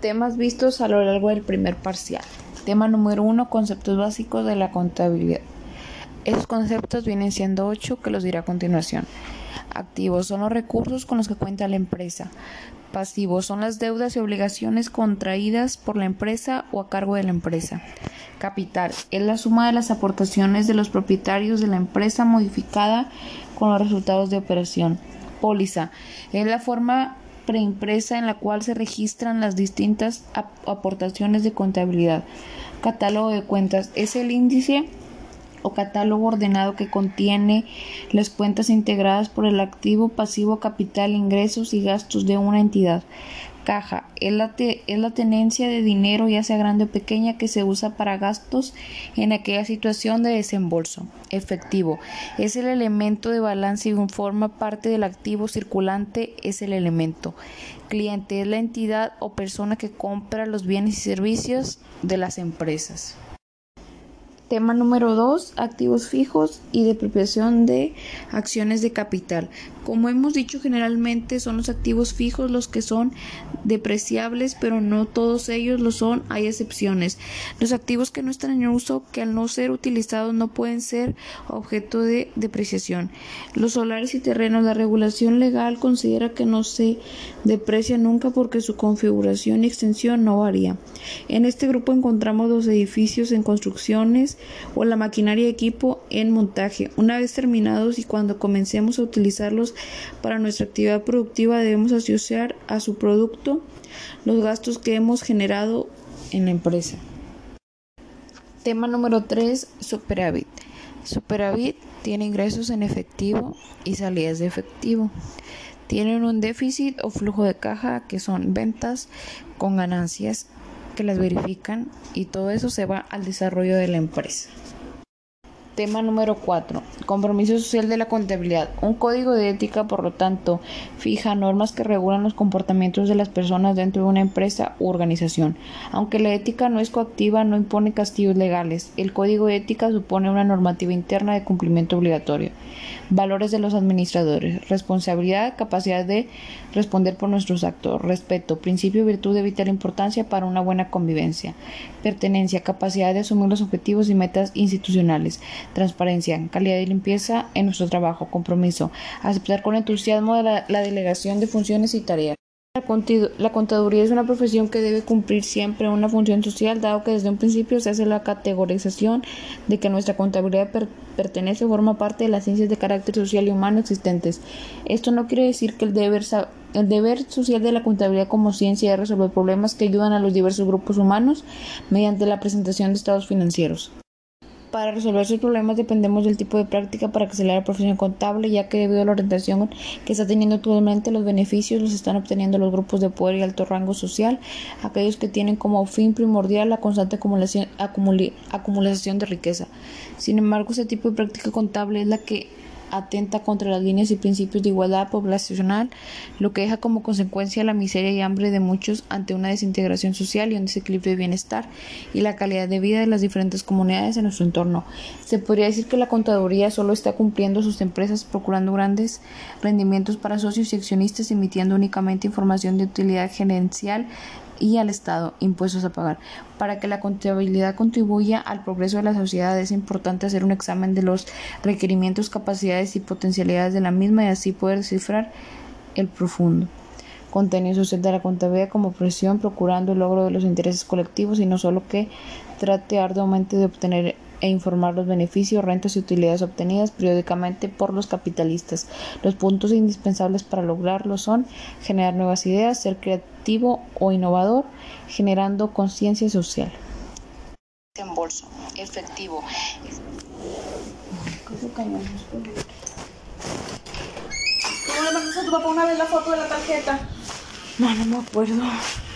Temas vistos a lo largo del primer parcial. Tema número uno, conceptos básicos de la contabilidad. Esos conceptos vienen siendo ocho que los diré a continuación. Activos son los recursos con los que cuenta la empresa. Pasivos son las deudas y obligaciones contraídas por la empresa o a cargo de la empresa. Capital es la suma de las aportaciones de los propietarios de la empresa modificada con los resultados de operación. Póliza es la forma preimpresa en la cual se registran las distintas aportaciones de contabilidad. Catálogo de cuentas es el índice o catálogo ordenado que contiene las cuentas integradas por el activo, pasivo, capital, ingresos y gastos de una entidad. Caja es la, es la, tenencia de dinero, ya sea grande o pequeña, que se usa para gastos en aquella situación de desembolso. Efectivo es el elemento de balance y forma parte del activo circulante, es el elemento. Cliente es la entidad o persona que compra los bienes y servicios de las empresas. Tema número 2. Activos fijos y depreciación de acciones de capital. Como hemos dicho, generalmente son los activos fijos los que son depreciables, pero no todos ellos lo son, hay excepciones. Los activos que no están en uso, que al no ser utilizados no pueden ser objeto de depreciación. Los solares y terrenos, la regulación legal considera que no se deprecia nunca porque su configuración y extensión no varía. En este grupo encontramos los edificios en construcciones o la maquinaria y equipo en montaje. Una vez terminados y cuando comencemos a utilizarlos para nuestra actividad productiva debemos asociar a su producto los gastos que hemos generado en la empresa. Tema número 3. Superávit. Superávit tiene ingresos en efectivo y salidas de efectivo. Tienen un déficit o flujo de caja que son ventas con ganancias que las verifican y todo eso se va al desarrollo de la empresa. Tema número 4. Compromiso social de la contabilidad. Un código de ética, por lo tanto, fija normas que regulan los comportamientos de las personas dentro de una empresa u organización. Aunque la ética no es coactiva, no impone castigos legales. El código de ética supone una normativa interna de cumplimiento obligatorio. Valores de los administradores. Responsabilidad, capacidad de responder por nuestros actos. Respeto, principio, virtud de vital importancia para una buena convivencia. Pertenencia, capacidad de asumir los objetivos y metas institucionales transparencia, calidad y limpieza en nuestro trabajo, compromiso, aceptar con entusiasmo la, delegación de funciones y tareas. La contaduría es una profesión que debe cumplir siempre una función social, dado que desde un principio se hace la categorización de que nuestra contabilidad pertenece o forma parte de las ciencias de carácter social y humano existentes. Esto no quiere decir que el deber, el deber social de la contabilidad como ciencia es resolver problemas que ayudan a los diversos grupos humanos mediante la presentación de estados financieros. Para resolver sus problemas dependemos del tipo de práctica para se le la profesión contable, ya que debido a la orientación que está teniendo actualmente, los beneficios los están obteniendo los grupos de poder y alto rango social, aquellos que tienen como fin primordial la constante acumulación, acumulación de riqueza. Sin embargo, ese tipo de práctica contable es la que atenta contra las líneas y principios de igualdad poblacional, lo que deja como consecuencia la miseria y hambre de muchos ante una desintegración social y un desequilibrio de bienestar y la calidad de vida de las diferentes comunidades en nuestro entorno. Se podría decir que la contaduría solo está cumpliendo sus empresas procurando grandes rendimientos para socios y accionistas emitiendo únicamente información de utilidad gerencial y al Estado impuestos a pagar. Para que la contabilidad contribuya al progreso de la sociedad es importante hacer un examen de los requerimientos, capacidades y potencialidades de la misma y así poder descifrar el profundo contenido social de la contabilidad como presión procurando el logro de los intereses colectivos y no solo que trate arduamente de obtener e informar los beneficios, rentas y utilidades obtenidas periódicamente por los capitalistas. Los puntos indispensables para lograrlo son generar nuevas ideas, ser creativo o innovador, generando conciencia social. bolso efectivo. ¿Cómo le mandaste a tu papá una vez la foto de la tarjeta? No, no me acuerdo.